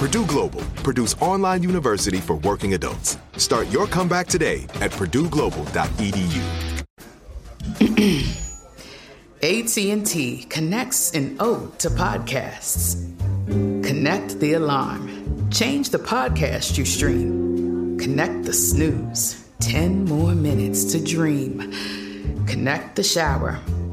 Purdue Global, Purdue's online university for working adults. Start your comeback today at purdueglobal.edu. AT&T connects an ode to podcasts. Connect the alarm. Change the podcast you stream. Connect the snooze. 10 more minutes to dream. Connect the shower.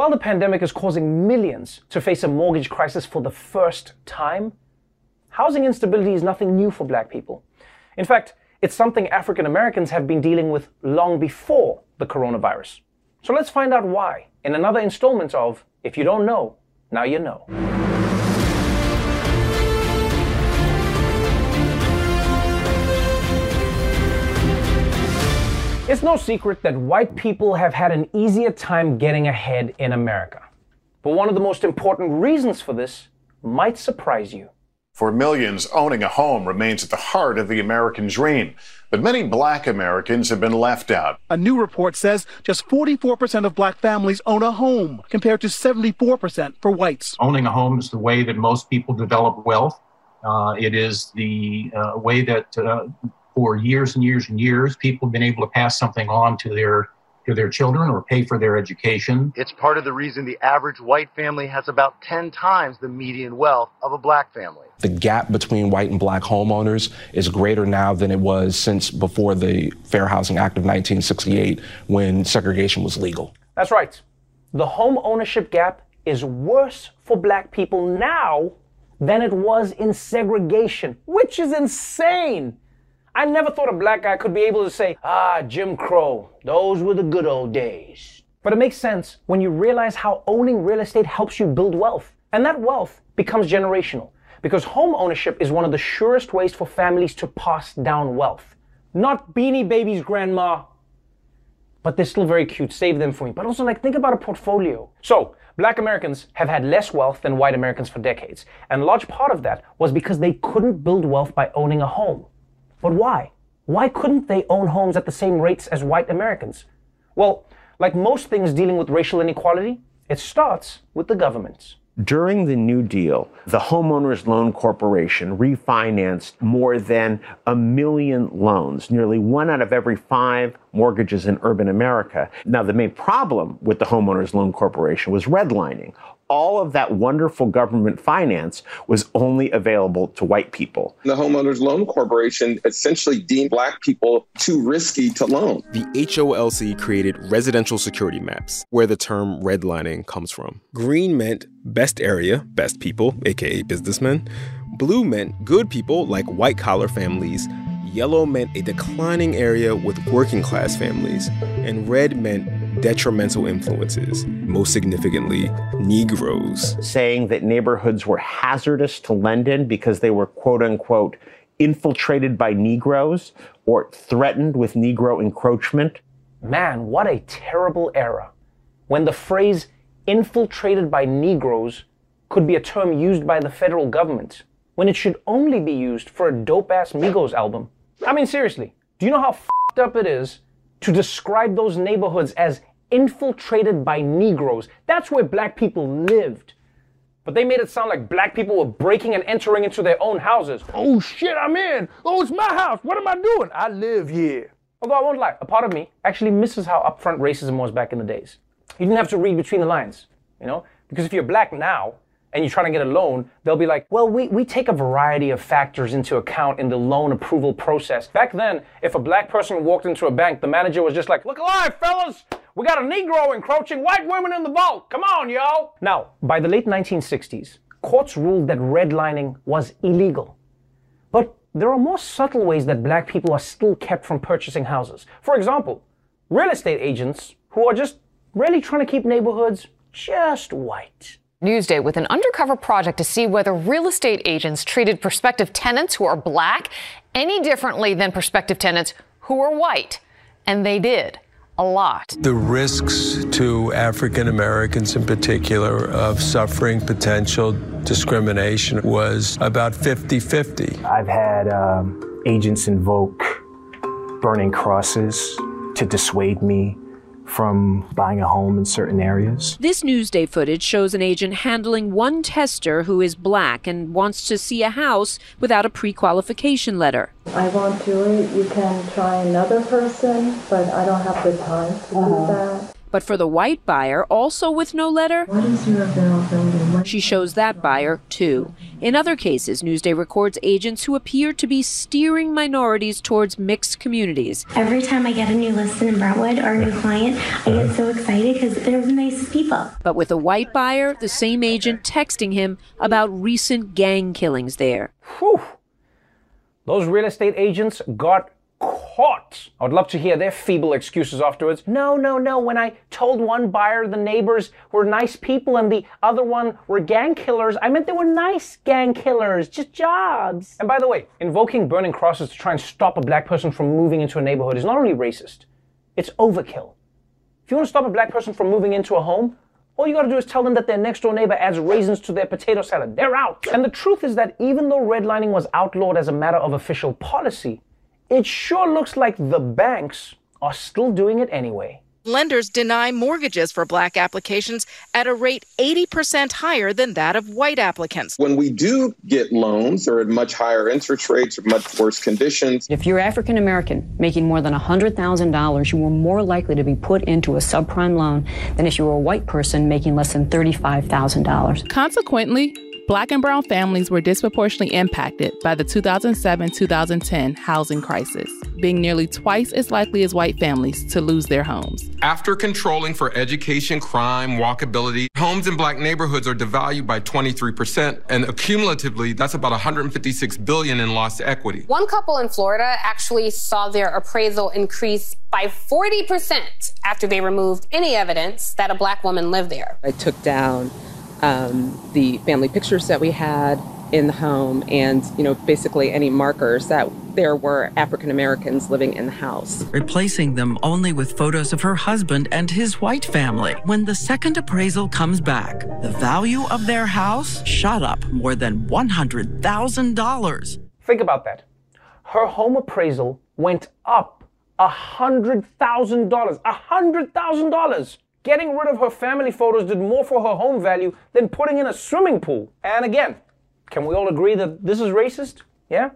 While the pandemic is causing millions to face a mortgage crisis for the first time, housing instability is nothing new for black people. In fact, it's something African Americans have been dealing with long before the coronavirus. So let's find out why in another installment of If You Don't Know, Now You Know. It's no secret that white people have had an easier time getting ahead in America. But one of the most important reasons for this might surprise you. For millions, owning a home remains at the heart of the American dream. But many black Americans have been left out. A new report says just 44% of black families own a home, compared to 74% for whites. Owning a home is the way that most people develop wealth. Uh, it is the uh, way that uh, for years and years and years, people have been able to pass something on to their to their children or pay for their education. It's part of the reason the average white family has about 10 times the median wealth of a black family. The gap between white and black homeowners is greater now than it was since before the Fair Housing Act of 1968 when segregation was legal. That's right. The home ownership gap is worse for black people now than it was in segregation, which is insane. I never thought a black guy could be able to say, ah, Jim Crow, those were the good old days. But it makes sense when you realize how owning real estate helps you build wealth. And that wealth becomes generational because home ownership is one of the surest ways for families to pass down wealth. Not beanie babies, grandma. But they're still very cute. Save them for me. But also, like, think about a portfolio. So, black Americans have had less wealth than white Americans for decades. And a large part of that was because they couldn't build wealth by owning a home. But why? Why couldn't they own homes at the same rates as white Americans? Well, like most things dealing with racial inequality, it starts with the governments. During the New Deal, the Homeowners Loan Corporation refinanced more than a million loans, nearly one out of every five mortgages in urban America. Now, the main problem with the Homeowners Loan Corporation was redlining all of that wonderful government finance was only available to white people. The Homeowners Loan Corporation essentially deemed black people too risky to loan. The HOLC created residential security maps, where the term redlining comes from. Green meant best area, best people, aka businessmen. Blue meant good people like white collar families. Yellow meant a declining area with working class families. And red meant detrimental influences, most significantly, Negroes. Saying that neighborhoods were hazardous to lend in because they were quote unquote infiltrated by Negroes or threatened with Negro encroachment. Man, what a terrible era when the phrase infiltrated by Negroes could be a term used by the federal government when it should only be used for a dope ass Migos album. I mean, seriously, do you know how fucked up it is to describe those neighborhoods as infiltrated by Negroes. That's where black people lived. But they made it sound like black people were breaking and entering into their own houses. Oh shit, I'm in. Oh, it's my house. What am I doing? I live here. Although I won't lie, a part of me actually misses how upfront racism was back in the days. You didn't have to read between the lines, you know? Because if you're black now, and you're trying to get a loan, they'll be like, well, we, we take a variety of factors into account in the loan approval process. Back then, if a black person walked into a bank, the manager was just like, look alive, fellas! We got a Negro encroaching white women in the vault. Come on, yo! Now, by the late 1960s, courts ruled that redlining was illegal. But there are more subtle ways that black people are still kept from purchasing houses. For example, real estate agents who are just really trying to keep neighborhoods just white. Newsday with an undercover project to see whether real estate agents treated prospective tenants who are black any differently than prospective tenants who are white. And they did. A lot. The risks to African Americans in particular of suffering potential discrimination was about 50 50. I've had um, agents invoke burning crosses to dissuade me from buying a home in certain areas. This Newsday footage shows an agent handling one tester who is black and wants to see a house without a pre qualification letter. I won't do it. You can try another person, but I don't have the time to uh-huh. do that. But for the white buyer, also with no letter, what is your availability? She shows that buyer too. In other cases, Newsday records agents who appear to be steering minorities towards mixed communities. Every time I get a new listing in Brentwood or a new client, I get so excited because they're the nicest people. But with a white buyer, the same agent texting him about recent gang killings there. Whew. Those real estate agents got caught. I would love to hear their feeble excuses afterwards. No, no, no. When I told one buyer the neighbors were nice people and the other one were gang killers, I meant they were nice gang killers, just jobs. And by the way, invoking burning crosses to try and stop a black person from moving into a neighborhood is not only racist, it's overkill. If you want to stop a black person from moving into a home, all you gotta do is tell them that their next door neighbor adds raisins to their potato salad. They're out. And the truth is that even though redlining was outlawed as a matter of official policy, it sure looks like the banks are still doing it anyway. Lenders deny mortgages for black applications at a rate 80% higher than that of white applicants. When we do get loans, they're at much higher interest rates or much worse conditions. If you're African American making more than $100,000, you are more likely to be put into a subprime loan than if you were a white person making less than $35,000. Consequently, Black and brown families were disproportionately impacted by the 2007 2010 housing crisis, being nearly twice as likely as white families to lose their homes. After controlling for education, crime, walkability, homes in black neighborhoods are devalued by 23%, and accumulatively, that's about 156 billion in lost equity. One couple in Florida actually saw their appraisal increase by 40% after they removed any evidence that a black woman lived there. I took down um, the family pictures that we had in the home and you know basically any markers that there were African Americans living in the house. Replacing them only with photos of her husband and his white family. When the second appraisal comes back the value of their house shot up more than $100,000 think about that. Her home appraisal went up $100,000 $100,000 Getting rid of her family photos did more for her home value than putting in a swimming pool. And again, can we all agree that this is racist? Yeah?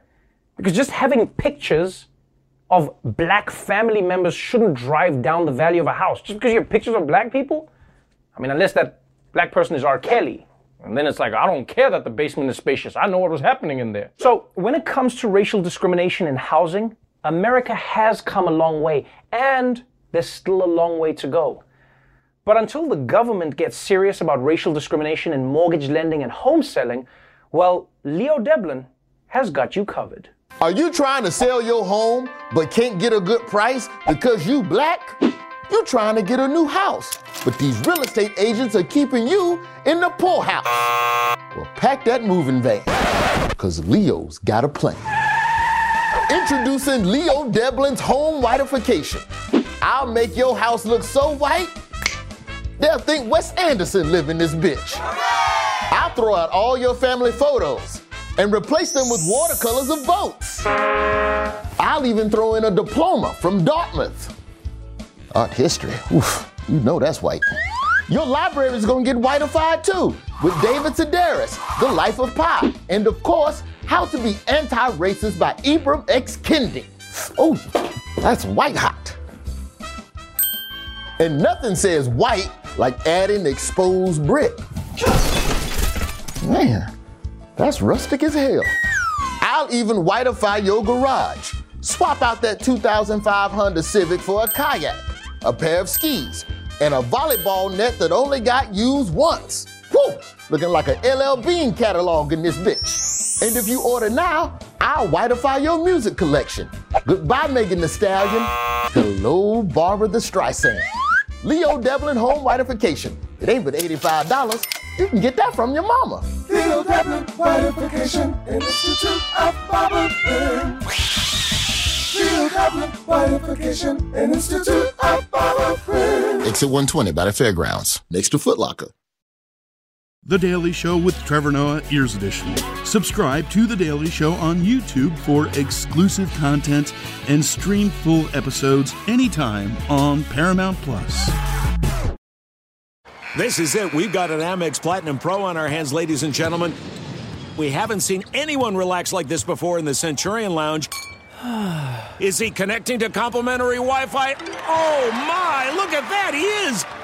Because just having pictures of black family members shouldn't drive down the value of a house. Just because you have pictures of black people? I mean, unless that black person is R. Kelly. And then it's like, I don't care that the basement is spacious. I know what was happening in there. So, when it comes to racial discrimination in housing, America has come a long way, and there's still a long way to go. But until the government gets serious about racial discrimination in mortgage lending and home selling, well, Leo Deblin has got you covered. Are you trying to sell your home but can't get a good price because you black? You're trying to get a new house, but these real estate agents are keeping you in the poorhouse. Well, pack that moving van, because Leo's got a plan. Introducing Leo Deblin's Home Whiteification. I'll make your house look so white They'll think Wes Anderson live in this bitch. I'll throw out all your family photos and replace them with watercolors of boats. I'll even throw in a diploma from Dartmouth. Art history, oof, you know that's white. Your library is gonna get whiteified too, with David Sedaris, The Life of Pi, and of course, How to Be Anti-Racist by Ibram X. Kendi. Oh, that's white hot. And nothing says white like adding exposed brick. Man, that's rustic as hell. I'll even whiteify your garage. Swap out that 2005 Honda Civic for a kayak, a pair of skis, and a volleyball net that only got used once. Whew, looking like a LL Bean catalog in this bitch. And if you order now, I'll whiteify your music collection. Goodbye, Megan Thee Stallion. Hello, Barbara the Streisand. Leo Deblin Home Whitification. It ain't but $85. You can get that from your mama. Leo Deblin Whitification Institute of Barbering. Leo Deblin Whitification Institute of Barbering. Exit 120 by the fairgrounds, next to Foot Locker. The Daily Show with Trevor Noah, Ears Edition. Subscribe to The Daily Show on YouTube for exclusive content and stream full episodes anytime on Paramount Plus. This is it. We've got an Amex Platinum Pro on our hands, ladies and gentlemen. We haven't seen anyone relax like this before in the Centurion Lounge. Is he connecting to complimentary Wi Fi? Oh my, look at that! He is!